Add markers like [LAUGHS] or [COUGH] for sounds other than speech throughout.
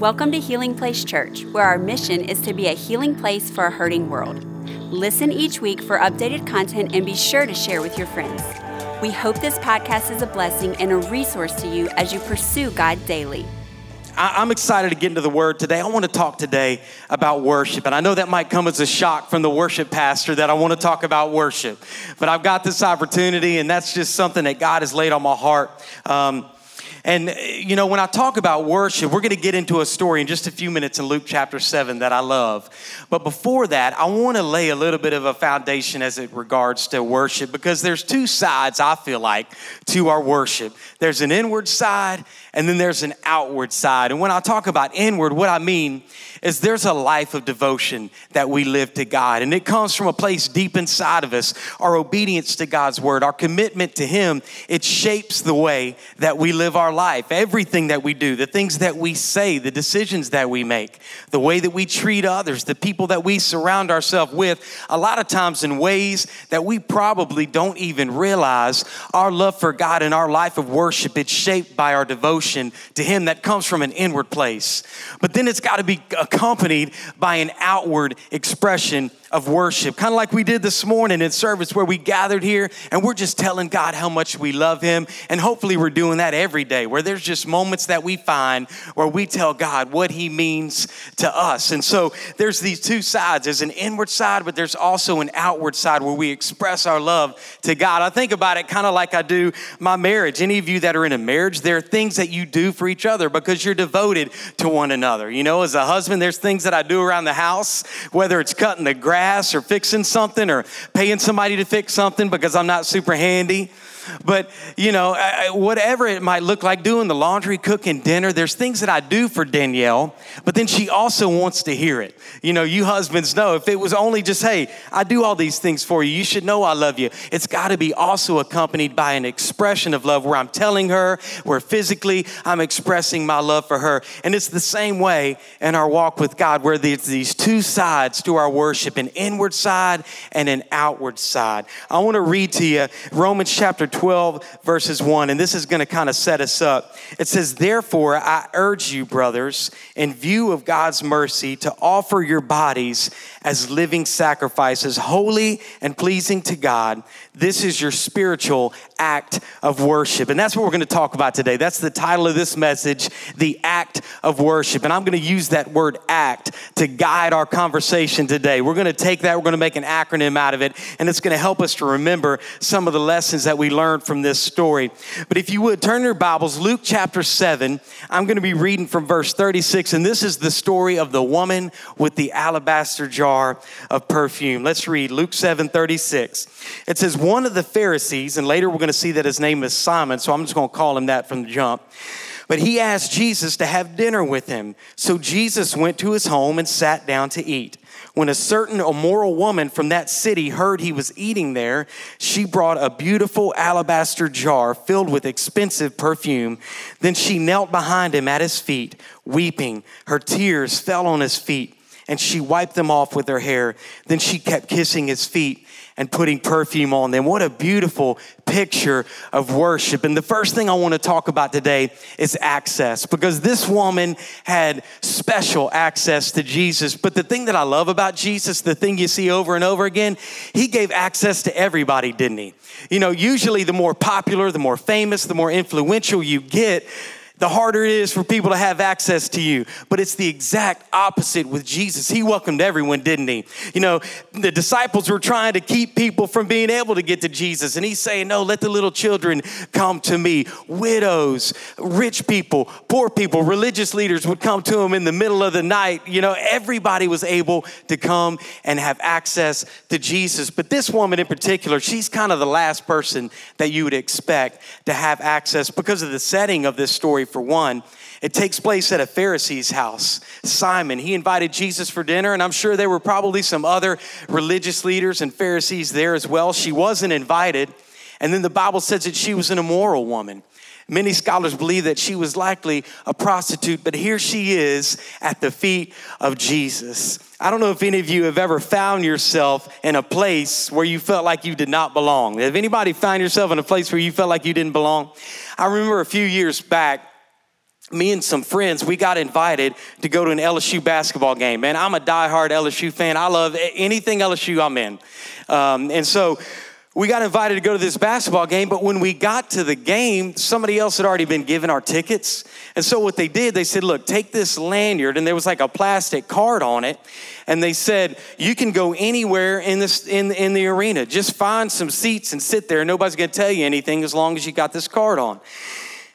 Welcome to Healing Place Church, where our mission is to be a healing place for a hurting world. Listen each week for updated content and be sure to share with your friends. We hope this podcast is a blessing and a resource to you as you pursue God daily. I'm excited to get into the word today. I want to talk today about worship. And I know that might come as a shock from the worship pastor that I want to talk about worship. But I've got this opportunity, and that's just something that God has laid on my heart. Um, and, uh, you know, when I talk about worship, we're going to get into a story in just a few minutes in Luke chapter 7 that I love. But before that, I want to lay a little bit of a foundation as it regards to worship because there's two sides, I feel like, to our worship there's an inward side and then there's an outward side. And when I talk about inward, what I mean is there's a life of devotion that we live to God. And it comes from a place deep inside of us. Our obedience to God's word, our commitment to Him, it shapes the way that we live our life. Everything that we do, the things that we say, the decisions that we make, the way that we treat others, the people that we surround ourselves with, a lot of times in ways that we probably don't even realize our love for God and our life of worship, it's shaped by our devotion to Him that comes from an inward place. But then it's got to be accompanied by an outward expression of worship, kind of like we did this morning in service where we gathered here and we're just telling God how much we love Him. And hopefully, we're doing that every day where there's just moments that we find where we tell God what He means to us. And so, there's these two sides there's an inward side, but there's also an outward side where we express our love to God. I think about it kind of like I do my marriage. Any of you that are in a marriage, there are things that you do for each other because you're devoted to one another. You know, as a husband, there's things that I do around the house, whether it's cutting the grass grass or fixing something or paying somebody to fix something because I'm not super handy. But, you know, whatever it might look like doing the laundry, cooking dinner, there's things that I do for Danielle, but then she also wants to hear it. You know, you husbands know if it was only just, hey, I do all these things for you, you should know I love you. It's got to be also accompanied by an expression of love where I'm telling her, where physically I'm expressing my love for her. And it's the same way in our walk with God, where there's these two sides to our worship an inward side and an outward side. I want to read to you Romans chapter 12, verses 1, and this is going to kind of set us up. It says, Therefore, I urge you, brothers, in view of God's mercy, to offer your bodies as living sacrifices, holy and pleasing to God. This is your spiritual act of worship. And that's what we're going to talk about today. That's the title of this message, The Act of Worship. And I'm going to use that word act to guide our conversation today. We're going to take that, we're going to make an acronym out of it, and it's going to help us to remember some of the lessons that we learned from this story. But if you would turn your Bibles, Luke chapter 7, I'm going to be reading from verse 36, and this is the story of the woman with the alabaster jar of perfume. Let's read Luke 7 36. It says, One of the Pharisees, and later we're going to see that his name is Simon, so I'm just going to call him that from the jump. But he asked Jesus to have dinner with him. So Jesus went to his home and sat down to eat. When a certain immoral woman from that city heard he was eating there, she brought a beautiful alabaster jar filled with expensive perfume. Then she knelt behind him at his feet, weeping. Her tears fell on his feet, and she wiped them off with her hair. Then she kept kissing his feet and putting perfume on them. What a beautiful picture of worship. And the first thing I want to talk about today is access because this woman had special access to Jesus. But the thing that I love about Jesus, the thing you see over and over again, he gave access to everybody, didn't he? You know, usually the more popular, the more famous, the more influential you get, the harder it is for people to have access to you. But it's the exact opposite with Jesus. He welcomed everyone, didn't he? You know, the disciples were trying to keep people from being able to get to Jesus. And he's saying, No, let the little children come to me. Widows, rich people, poor people, religious leaders would come to him in the middle of the night. You know, everybody was able to come and have access to Jesus. But this woman in particular, she's kind of the last person that you would expect to have access because of the setting of this story for one. It takes place at a Pharisee's house. Simon, he invited Jesus for dinner, and I'm sure there were probably some other religious leaders and Pharisees there as well. She wasn't invited. And then the Bible says that she was an immoral woman. Many scholars believe that she was likely a prostitute, but here she is at the feet of Jesus. I don't know if any of you have ever found yourself in a place where you felt like you did not belong. Have anybody found yourself in a place where you felt like you didn't belong? I remember a few years back, me and some friends, we got invited to go to an LSU basketball game. Man, I'm a diehard LSU fan. I love anything LSU I'm in. Um, and so we got invited to go to this basketball game, but when we got to the game, somebody else had already been given our tickets. And so what they did, they said, look, take this lanyard, and there was like a plastic card on it. And they said, you can go anywhere in, this, in, in the arena. Just find some seats and sit there. Nobody's gonna tell you anything as long as you got this card on.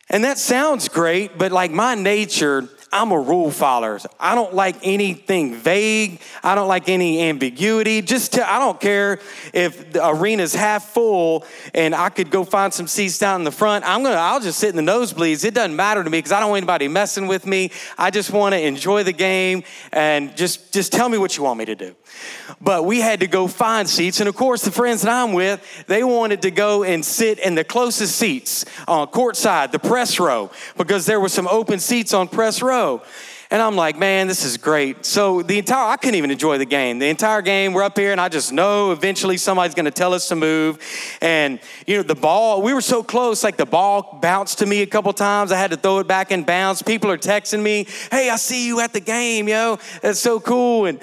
And that sounds great, but like my nature, I'm a rule follower. I don't like anything vague. I don't like any ambiguity. Just to, I don't care if the arena's half full and I could go find some seats down in the front. I'm gonna. I'll just sit in the nosebleeds. It doesn't matter to me because I don't want anybody messing with me. I just want to enjoy the game and just just tell me what you want me to do. But we had to go find seats, and of course, the friends that I'm with, they wanted to go and sit in the closest seats on courtside, the press row, because there were some open seats on press row. And I'm like, man, this is great. So the entire, I couldn't even enjoy the game. The entire game, we're up here, and I just know eventually somebody's going to tell us to move. And you know, the ball, we were so close. Like the ball bounced to me a couple times. I had to throw it back in bounds. People are texting me, "Hey, I see you at the game, yo. That's so cool." And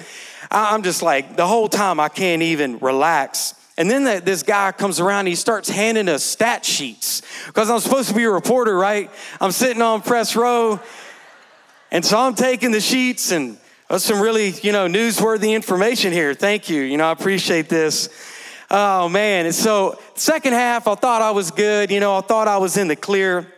I'm just like, the whole time I can't even relax. And then the, this guy comes around, he starts handing us stat sheets because I'm supposed to be a reporter, right? I'm sitting on press row and so I'm taking the sheets and that's some really, you know, newsworthy information here. Thank you. You know, I appreciate this. Oh man. And so second half, I thought I was good. You know, I thought I was in the clear.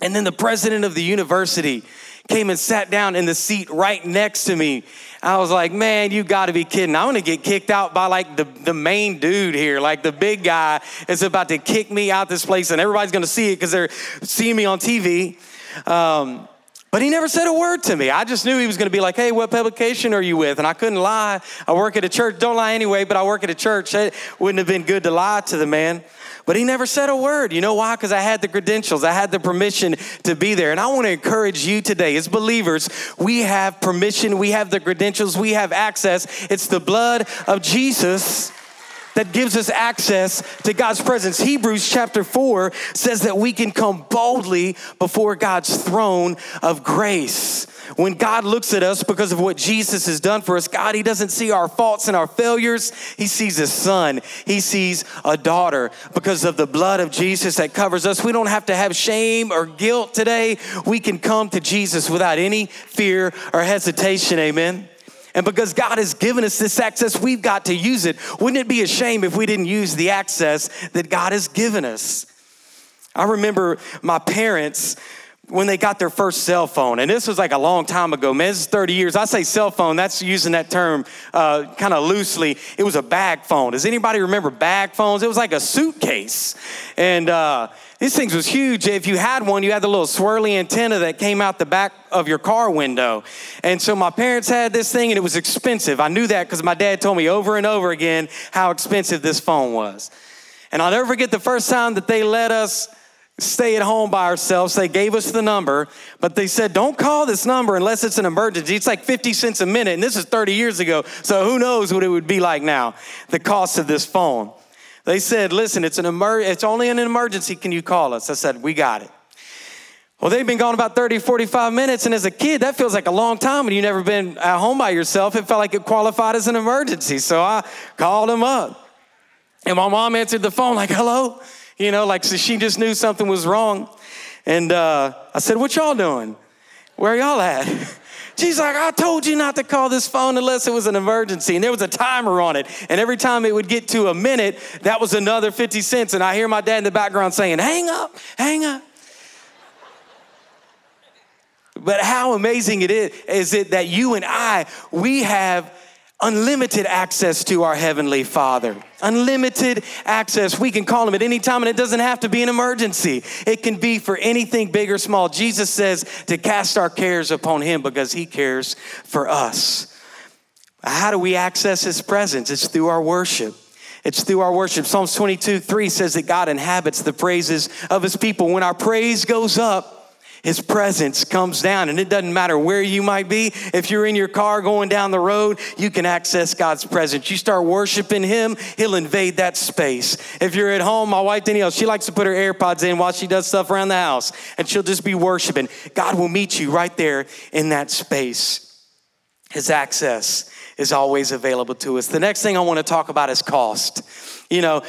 And then the president of the university came and sat down in the seat right next to me. I was like, man, you gotta be kidding. I'm gonna get kicked out by like the, the main dude here, like the big guy is about to kick me out this place, and everybody's gonna see it because they're seeing me on TV. Um, but he never said a word to me. I just knew he was going to be like, hey, what publication are you with? And I couldn't lie. I work at a church. Don't lie anyway, but I work at a church. It wouldn't have been good to lie to the man. But he never said a word. You know why? Because I had the credentials, I had the permission to be there. And I want to encourage you today, as believers, we have permission, we have the credentials, we have access. It's the blood of Jesus that gives us access to God's presence. Hebrews chapter 4 says that we can come boldly before God's throne of grace. When God looks at us because of what Jesus has done for us, God, He doesn't see our faults and our failures. He sees a son, He sees a daughter because of the blood of Jesus that covers us. We don't have to have shame or guilt today. We can come to Jesus without any fear or hesitation. Amen. And because God has given us this access, we've got to use it. Wouldn't it be a shame if we didn't use the access that God has given us? I remember my parents when they got their first cell phone, and this was like a long time ago, man, this is 30 years. I say cell phone, that's using that term uh, kind of loosely. It was a bag phone. Does anybody remember bag phones? It was like a suitcase. And uh, these things was huge. If you had one, you had the little swirly antenna that came out the back of your car window. And so my parents had this thing and it was expensive. I knew that because my dad told me over and over again how expensive this phone was. And I'll never forget the first time that they let us stay at home by ourselves. They gave us the number, but they said, don't call this number unless it's an emergency. It's like 50 cents a minute, and this is 30 years ago, so who knows what it would be like now, the cost of this phone. They said, listen, it's, an emer- it's only an emergency. Can you call us? I said, we got it. Well, they've been gone about 30, 45 minutes, and as a kid, that feels like a long time when you've never been at home by yourself. It felt like it qualified as an emergency. So I called them up. And my mom answered the phone, like, hello? You know, like, so she just knew something was wrong. And uh, I said, what y'all doing? Where y'all at? [LAUGHS] She's like, I told you not to call this phone unless it was an emergency. And there was a timer on it. And every time it would get to a minute, that was another 50 cents. And I hear my dad in the background saying, Hang up, hang up. But how amazing it is, is it that you and I, we have unlimited access to our Heavenly Father. Unlimited access. We can call Him at any time, and it doesn't have to be an emergency. It can be for anything big or small. Jesus says to cast our cares upon Him because He cares for us. How do we access His presence? It's through our worship. It's through our worship. Psalms 22 3 says that God inhabits the praises of His people. When our praise goes up, his presence comes down, and it doesn't matter where you might be. If you're in your car going down the road, you can access God's presence. You start worshiping Him, He'll invade that space. If you're at home, my wife Danielle, she likes to put her AirPods in while she does stuff around the house, and she'll just be worshiping. God will meet you right there in that space. His access is always available to us. The next thing I want to talk about is cost. You know,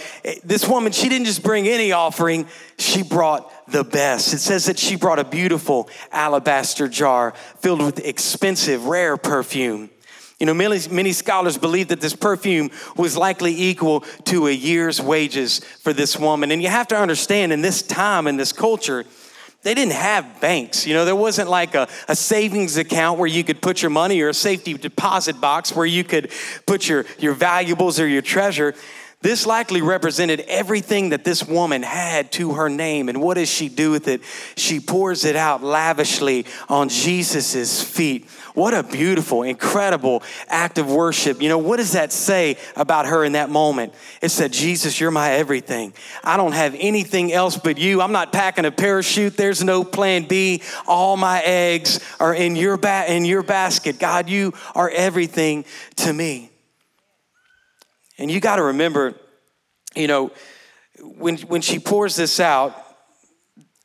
this woman, she didn't just bring any offering, she brought the best. It says that she brought a beautiful alabaster jar filled with expensive, rare perfume. You know, many, many scholars believe that this perfume was likely equal to a year's wages for this woman. And you have to understand in this time, in this culture, they didn't have banks. You know, there wasn't like a, a savings account where you could put your money or a safety deposit box where you could put your, your valuables or your treasure. This likely represented everything that this woman had to her name. And what does she do with it? She pours it out lavishly on Jesus' feet. What a beautiful, incredible act of worship. You know, what does that say about her in that moment? It said, Jesus, you're my everything. I don't have anything else but you. I'm not packing a parachute. There's no plan B. All my eggs are in your, ba- in your basket. God, you are everything to me. And you got to remember, you know, when, when she pours this out,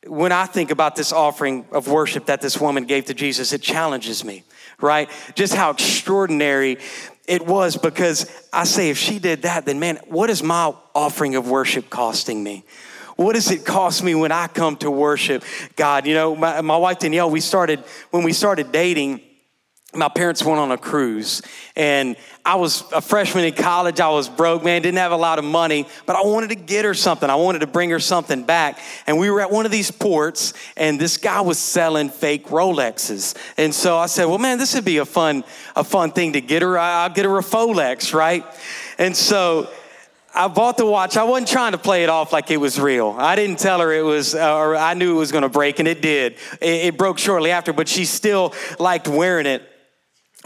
when I think about this offering of worship that this woman gave to Jesus, it challenges me, right? Just how extraordinary it was because I say, if she did that, then man, what is my offering of worship costing me? What does it cost me when I come to worship God? You know, my, my wife Danielle, we started, when we started dating, my parents went on a cruise and I was a freshman in college. I was broke, man, didn't have a lot of money, but I wanted to get her something. I wanted to bring her something back. And we were at one of these ports and this guy was selling fake Rolexes. And so I said, well, man, this would be a fun, a fun thing to get her. I'll get her a Folex, right? And so I bought the watch. I wasn't trying to play it off like it was real. I didn't tell her it was, uh, or I knew it was going to break, and it did. It, it broke shortly after, but she still liked wearing it.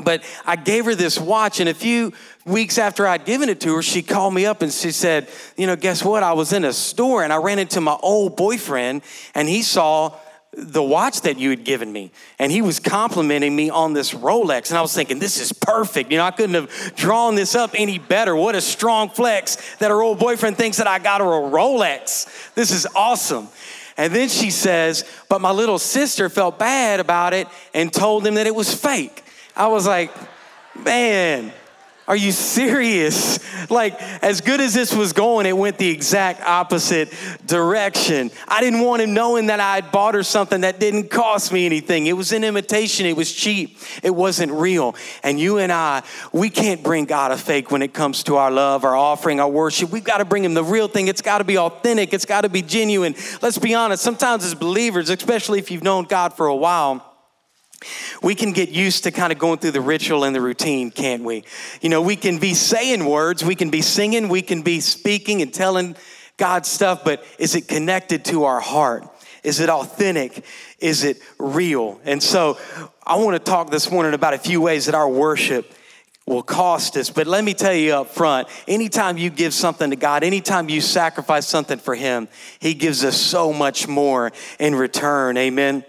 But I gave her this watch, and a few weeks after I'd given it to her, she called me up and she said, You know, guess what? I was in a store and I ran into my old boyfriend, and he saw the watch that you had given me. And he was complimenting me on this Rolex. And I was thinking, this is perfect. You know, I couldn't have drawn this up any better. What a strong flex that her old boyfriend thinks that I got her a Rolex. This is awesome. And then she says, but my little sister felt bad about it and told him that it was fake. I was like, man, are you serious? Like, as good as this was going, it went the exact opposite direction. I didn't want him knowing that I had bought her something that didn't cost me anything. It was an imitation, it was cheap, it wasn't real. And you and I, we can't bring God a fake when it comes to our love, our offering, our worship. We've got to bring him the real thing. It's got to be authentic, it's got to be genuine. Let's be honest, sometimes as believers, especially if you've known God for a while, we can get used to kind of going through the ritual and the routine, can't we? You know, we can be saying words, we can be singing, we can be speaking and telling God stuff, but is it connected to our heart? Is it authentic? Is it real? And so I want to talk this morning about a few ways that our worship will cost us. But let me tell you up front anytime you give something to God, anytime you sacrifice something for Him, He gives us so much more in return. Amen.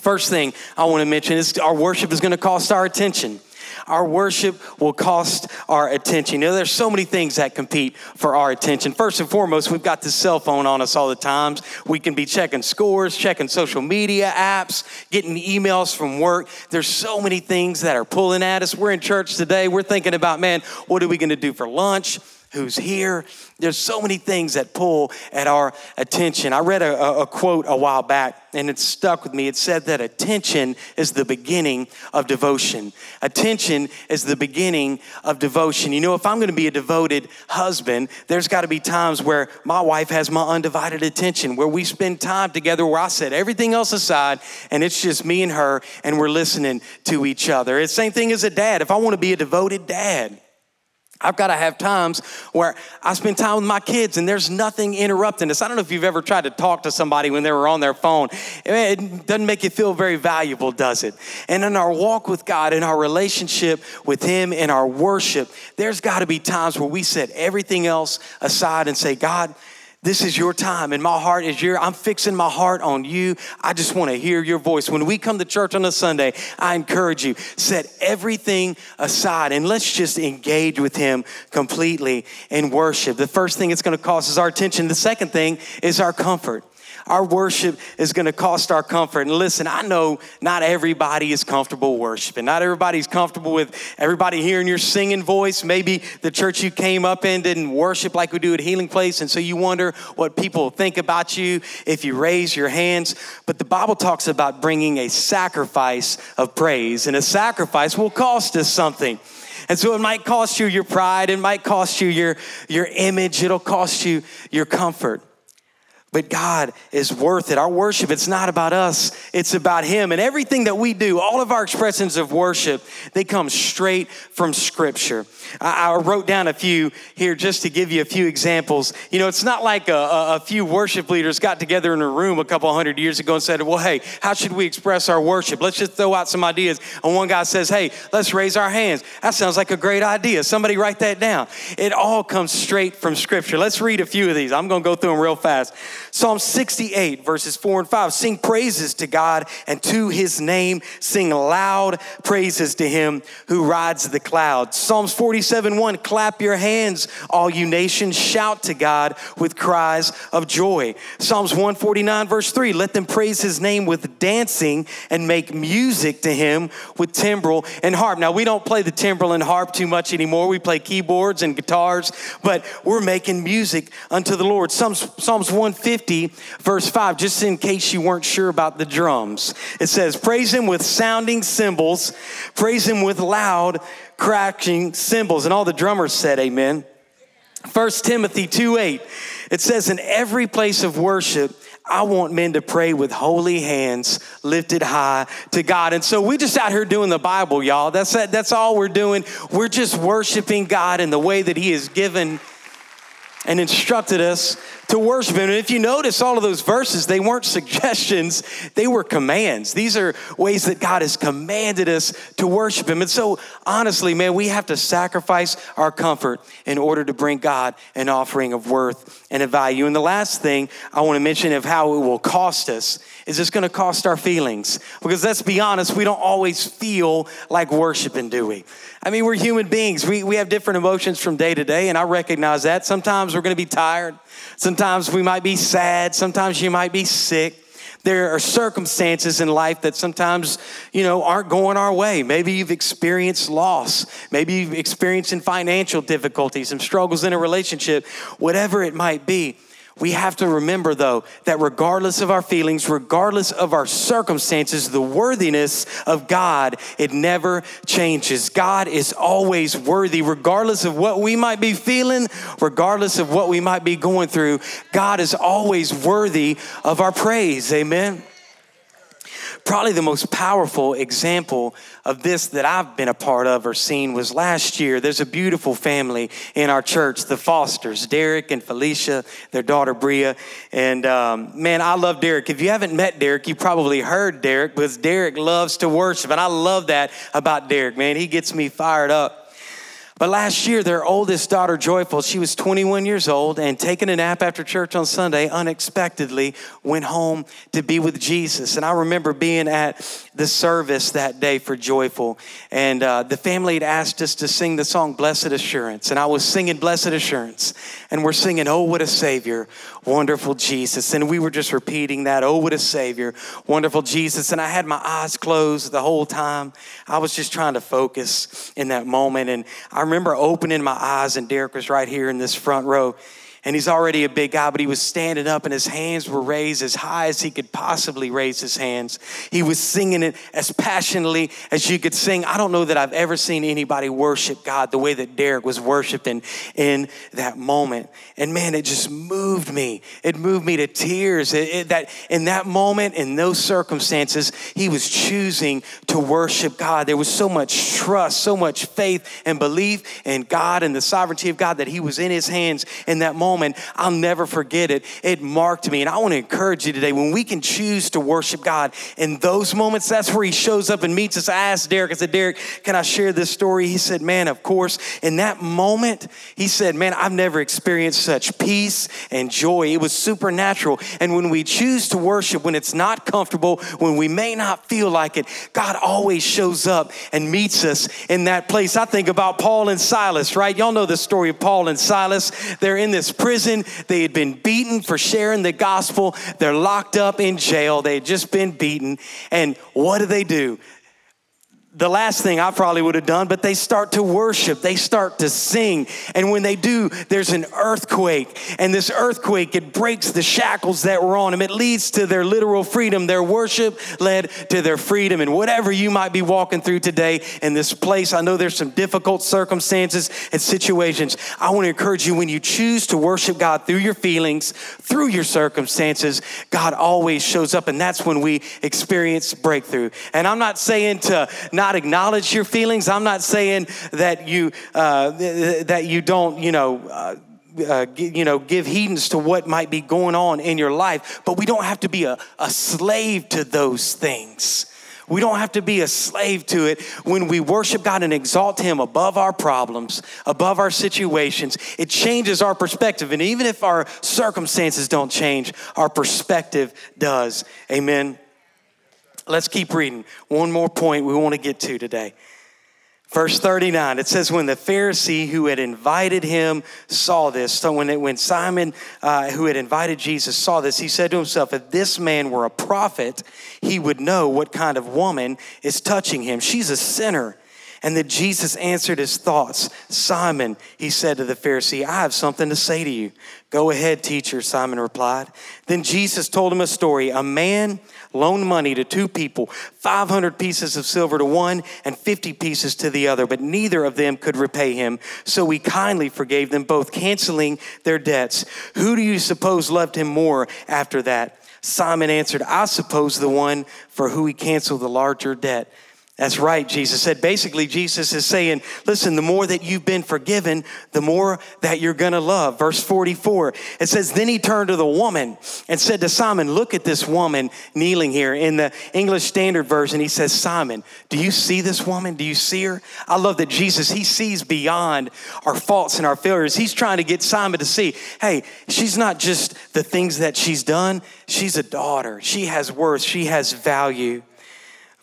First thing I want to mention is our worship is going to cost our attention. Our worship will cost our attention. You know, there's so many things that compete for our attention. First and foremost, we've got the cell phone on us all the times. We can be checking scores, checking social media apps, getting emails from work. There's so many things that are pulling at us. We're in church today. We're thinking about, man, what are we going to do for lunch? Who's here. There's so many things that pull at our attention. I read a, a, quote a while back and it stuck with me. It said that attention is the beginning of devotion. Attention is the beginning of devotion. You know, if I'm going to be a devoted husband, there's got to be times where my wife has my undivided attention, where we spend time together, where I set everything else aside and it's just me and her and we're listening to each other. It's the same thing as a dad. If I want to be a devoted dad, I've got to have times where I spend time with my kids and there's nothing interrupting us. I don't know if you've ever tried to talk to somebody when they were on their phone. It doesn't make you feel very valuable, does it? And in our walk with God, in our relationship with Him, in our worship, there's got to be times where we set everything else aside and say, God, This is your time, and my heart is your. I'm fixing my heart on you. I just want to hear your voice. When we come to church on a Sunday, I encourage you set everything aside and let's just engage with Him completely in worship. The first thing it's going to cost is our attention. The second thing is our comfort. Our worship is going to cost our comfort. And listen, I know not everybody is comfortable worshiping. Not everybody's comfortable with everybody hearing your singing voice. Maybe the church you came up in didn't worship like we do at Healing Place. And so you wonder what people think about you if you raise your hands. But the Bible talks about bringing a sacrifice of praise, and a sacrifice will cost us something. And so it might cost you your pride, it might cost you your, your image, it'll cost you your comfort. But God is worth it. Our worship, it's not about us, it's about Him. And everything that we do, all of our expressions of worship, they come straight from Scripture. I, I wrote down a few here just to give you a few examples. You know, it's not like a, a, a few worship leaders got together in a room a couple hundred years ago and said, Well, hey, how should we express our worship? Let's just throw out some ideas. And one guy says, Hey, let's raise our hands. That sounds like a great idea. Somebody write that down. It all comes straight from Scripture. Let's read a few of these. I'm going to go through them real fast. Psalm 68, verses 4 and 5. Sing praises to God and to his name. Sing loud praises to him who rides the clouds. Psalms 47, 1. Clap your hands, all you nations. Shout to God with cries of joy. Psalms 149, verse 3. Let them praise his name with dancing and make music to him with timbrel and harp. Now, we don't play the timbrel and harp too much anymore. We play keyboards and guitars, but we're making music unto the Lord. Psalms, Psalms 150, verse 5, just in case you weren't sure about the drums. It says, Praise him with sounding cymbals, praise him with loud cracking cymbals. And all the drummers said, Amen. 1 Timothy 2 8, it says, In every place of worship, I want men to pray with holy hands lifted high to God. And so we just out here doing the Bible, y'all. That's that's all we're doing. We're just worshiping God in the way that He has given and instructed us to worship him. And if you notice all of those verses, they weren't [LAUGHS] suggestions, they were commands. These are ways that God has commanded us to worship him. And so, honestly, man, we have to sacrifice our comfort in order to bring God an offering of worth and a value. And the last thing I want to mention of how it will cost us is it's going to cost our feelings. Because let's be honest, we don't always feel like worshiping, do we? I mean, we're human beings. We, we have different emotions from day to day, and I recognize that. Sometimes we're going to be tired. Sometimes we might be sad. Sometimes you might be sick. There are circumstances in life that sometimes, you know, aren't going our way. Maybe you've experienced loss. Maybe you've experienced financial difficulties, some struggles in a relationship, whatever it might be. We have to remember, though, that regardless of our feelings, regardless of our circumstances, the worthiness of God, it never changes. God is always worthy, regardless of what we might be feeling, regardless of what we might be going through. God is always worthy of our praise. Amen. Probably the most powerful example of this that I've been a part of or seen was last year. There's a beautiful family in our church, the Fosters, Derek and Felicia, their daughter Bria. And um, man, I love Derek. If you haven't met Derek, you probably heard Derek because Derek loves to worship. And I love that about Derek, man. He gets me fired up. But last year, their oldest daughter, Joyful, she was 21 years old and taking a nap after church on Sunday, unexpectedly went home to be with Jesus. And I remember being at the service that day for Joyful, and uh, the family had asked us to sing the song Blessed Assurance. And I was singing Blessed Assurance, and we're singing, Oh, what a Savior, wonderful Jesus. And we were just repeating that, Oh, what a Savior, wonderful Jesus. And I had my eyes closed the whole time. I was just trying to focus in that moment. And I remember opening my eyes, and Derek was right here in this front row. And he's already a big guy, but he was standing up and his hands were raised as high as he could possibly raise his hands. He was singing it as passionately as you could sing. I don't know that I've ever seen anybody worship God the way that Derek was worshiping in that moment. And man, it just moved me. It moved me to tears. It, it, that in that moment, in those circumstances, he was choosing to worship God. There was so much trust, so much faith and belief in God and the sovereignty of God that he was in his hands in that moment moment, I'll never forget it. It marked me. And I want to encourage you today when we can choose to worship God in those moments, that's where He shows up and meets us. I asked Derek, I said, Derek, can I share this story? He said, Man, of course. In that moment, he said, Man, I've never experienced such peace and joy. It was supernatural. And when we choose to worship, when it's not comfortable, when we may not feel like it, God always shows up and meets us in that place. I think about Paul and Silas, right? Y'all know the story of Paul and Silas. They're in this prison. They had been beaten for sharing the gospel. They're locked up in jail. They had just been beaten. And what do they do? The last thing I probably would have done, but they start to worship, they start to sing. And when they do, there's an earthquake. And this earthquake, it breaks the shackles that were on them. It leads to their literal freedom. Their worship led to their freedom. And whatever you might be walking through today in this place, I know there's some difficult circumstances and situations. I want to encourage you when you choose to worship God through your feelings, through your circumstances, God always shows up. And that's when we experience breakthrough. And I'm not saying to not not acknowledge your feelings. I'm not saying that you uh, that you don't, you know. Uh, uh, you know, give heedance to what might be going on in your life, but we don't have to be a, a slave to those things. We don't have to be a slave to it. When we worship God and exalt Him above our problems, above our situations, it changes our perspective. And even if our circumstances don't change, our perspective does. Amen. Let's keep reading. One more point we want to get to today. Verse 39, it says, When the Pharisee who had invited him saw this, so when, it, when Simon, uh, who had invited Jesus, saw this, he said to himself, If this man were a prophet, he would know what kind of woman is touching him. She's a sinner. And then Jesus answered his thoughts. Simon, he said to the Pharisee, I have something to say to you. Go ahead, teacher, Simon replied. Then Jesus told him a story. A man loaned money to two people, 500 pieces of silver to one and 50 pieces to the other, but neither of them could repay him. So he kindly forgave them both, canceling their debts. Who do you suppose loved him more after that? Simon answered, I suppose the one for who he canceled the larger debt. That's right, Jesus said. Basically, Jesus is saying, listen, the more that you've been forgiven, the more that you're gonna love. Verse 44, it says, Then he turned to the woman and said to Simon, Look at this woman kneeling here. In the English Standard Version, he says, Simon, do you see this woman? Do you see her? I love that Jesus, he sees beyond our faults and our failures. He's trying to get Simon to see, hey, she's not just the things that she's done, she's a daughter. She has worth, she has value.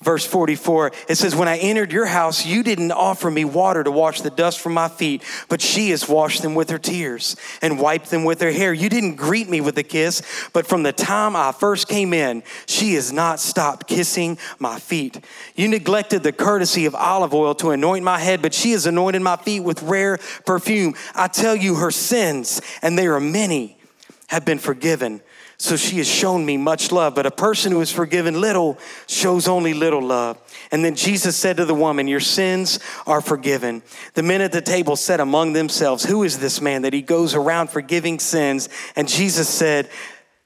Verse 44, it says, When I entered your house, you didn't offer me water to wash the dust from my feet, but she has washed them with her tears and wiped them with her hair. You didn't greet me with a kiss, but from the time I first came in, she has not stopped kissing my feet. You neglected the courtesy of olive oil to anoint my head, but she has anointed my feet with rare perfume. I tell you, her sins, and they are many, have been forgiven so she has shown me much love. But a person who is forgiven little shows only little love. And then Jesus said to the woman, Your sins are forgiven. The men at the table said among themselves, Who is this man that he goes around forgiving sins? And Jesus said,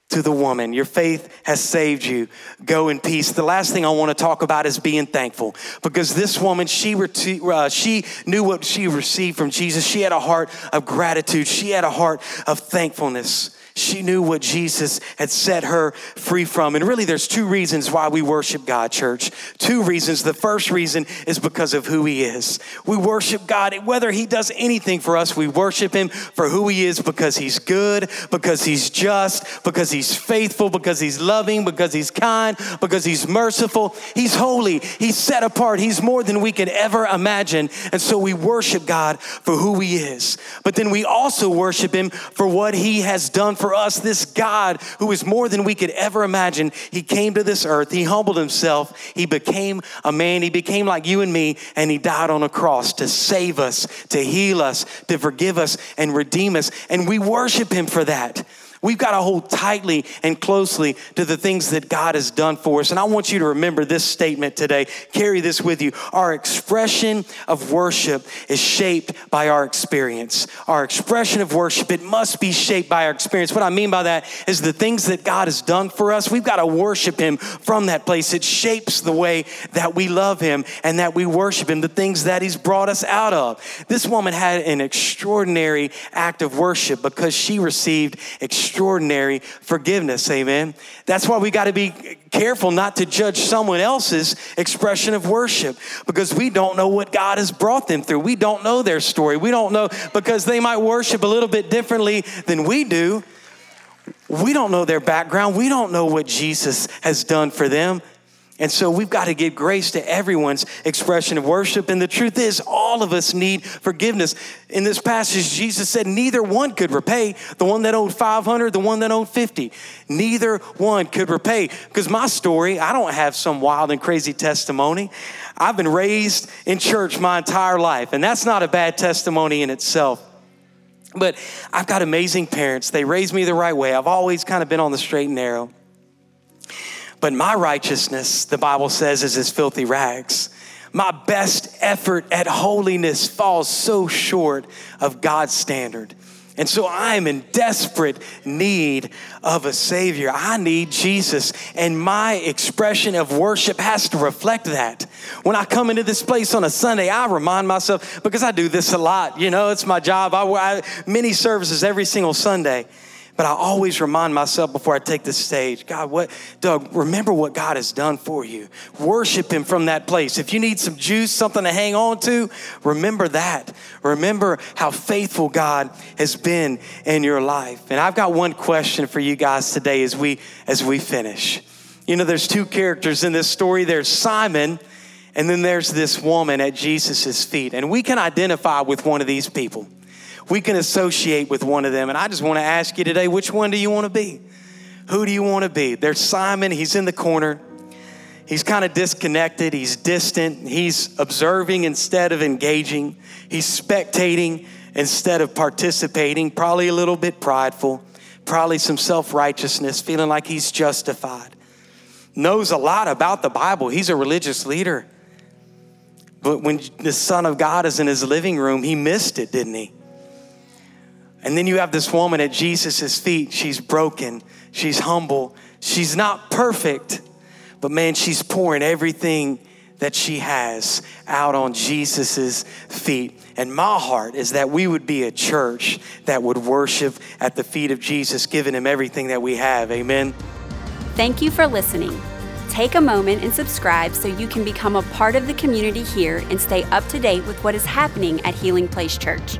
to the woman, Your faith has saved you. Go in peace. The last thing I want to talk about is being thankful because this woman, she, uh, she knew what she received from Jesus. She had a heart of gratitude, she had a heart of thankfulness. She knew what Jesus had set her free from. And really, there's two reasons why we worship God, church. Two reasons. The first reason is because of who He is. We worship God, whether He does anything for us, we worship Him for who He is because He's good, because He's just, because He's faithful, because He's loving, because He's kind, because He's merciful. He's holy, He's set apart, He's more than we could ever imagine. And so we worship God for who He is. But then we also worship Him for what He has done for us this God who is more than we could ever imagine. He came to this earth, He humbled Himself, He became a man, He became like you and me, and He died on a cross to save us, to heal us, to forgive us, and redeem us. And we worship Him for that. We've got to hold tightly and closely to the things that God has done for us. And I want you to remember this statement today. Carry this with you. Our expression of worship is shaped by our experience. Our expression of worship, it must be shaped by our experience. What I mean by that is the things that God has done for us, we've got to worship Him from that place. It shapes the way that we love Him and that we worship Him, the things that He's brought us out of. This woman had an extraordinary act of worship because she received extraordinary extraordinary forgiveness. Amen. That's why we got to be careful not to judge someone else's expression of worship because we don't know what God has brought them through. We don't know their story. We don't know because they might worship a little bit differently than we do. We don't know their background. We don't know what Jesus has done for them. And so we've got to give grace to everyone's expression of worship. And the truth is, all of us need forgiveness. In this passage, Jesus said neither one could repay the one that owed 500, the one that owed 50. Neither one could repay. Because my story, I don't have some wild and crazy testimony. I've been raised in church my entire life, and that's not a bad testimony in itself. But I've got amazing parents. They raised me the right way. I've always kind of been on the straight and narrow. But my righteousness, the Bible says, is as filthy rags. My best effort at holiness falls so short of God's standard. And so I'm in desperate need of a Savior. I need Jesus. And my expression of worship has to reflect that. When I come into this place on a Sunday, I remind myself, because I do this a lot, you know, it's my job. I, I many services every single Sunday. But I always remind myself before I take the stage, God, what, Doug, remember what God has done for you. Worship Him from that place. If you need some juice, something to hang on to, remember that. Remember how faithful God has been in your life. And I've got one question for you guys today as we, as we finish. You know, there's two characters in this story. There's Simon, and then there's this woman at Jesus' feet. And we can identify with one of these people we can associate with one of them. And I just want to ask you today which one do you want to be? Who do you want to be? There's Simon, he's in the corner. He's kind of disconnected, he's distant, he's observing instead of engaging, he's spectating instead of participating, probably a little bit prideful, probably some self righteousness, feeling like he's justified. Knows a lot about the Bible, he's a religious leader. But when the Son of God is in his living room, he missed it, didn't he? And then you have this woman at Jesus' feet. She's broken, she's humble, she's not perfect, but man, she's pouring everything that she has out on Jesus' feet. And my heart is that we would be a church that would worship at the feet of Jesus, giving him everything that we have. Amen. Thank you for listening. Take a moment and subscribe so you can become a part of the community here and stay up to date with what is happening at Healing Place Church.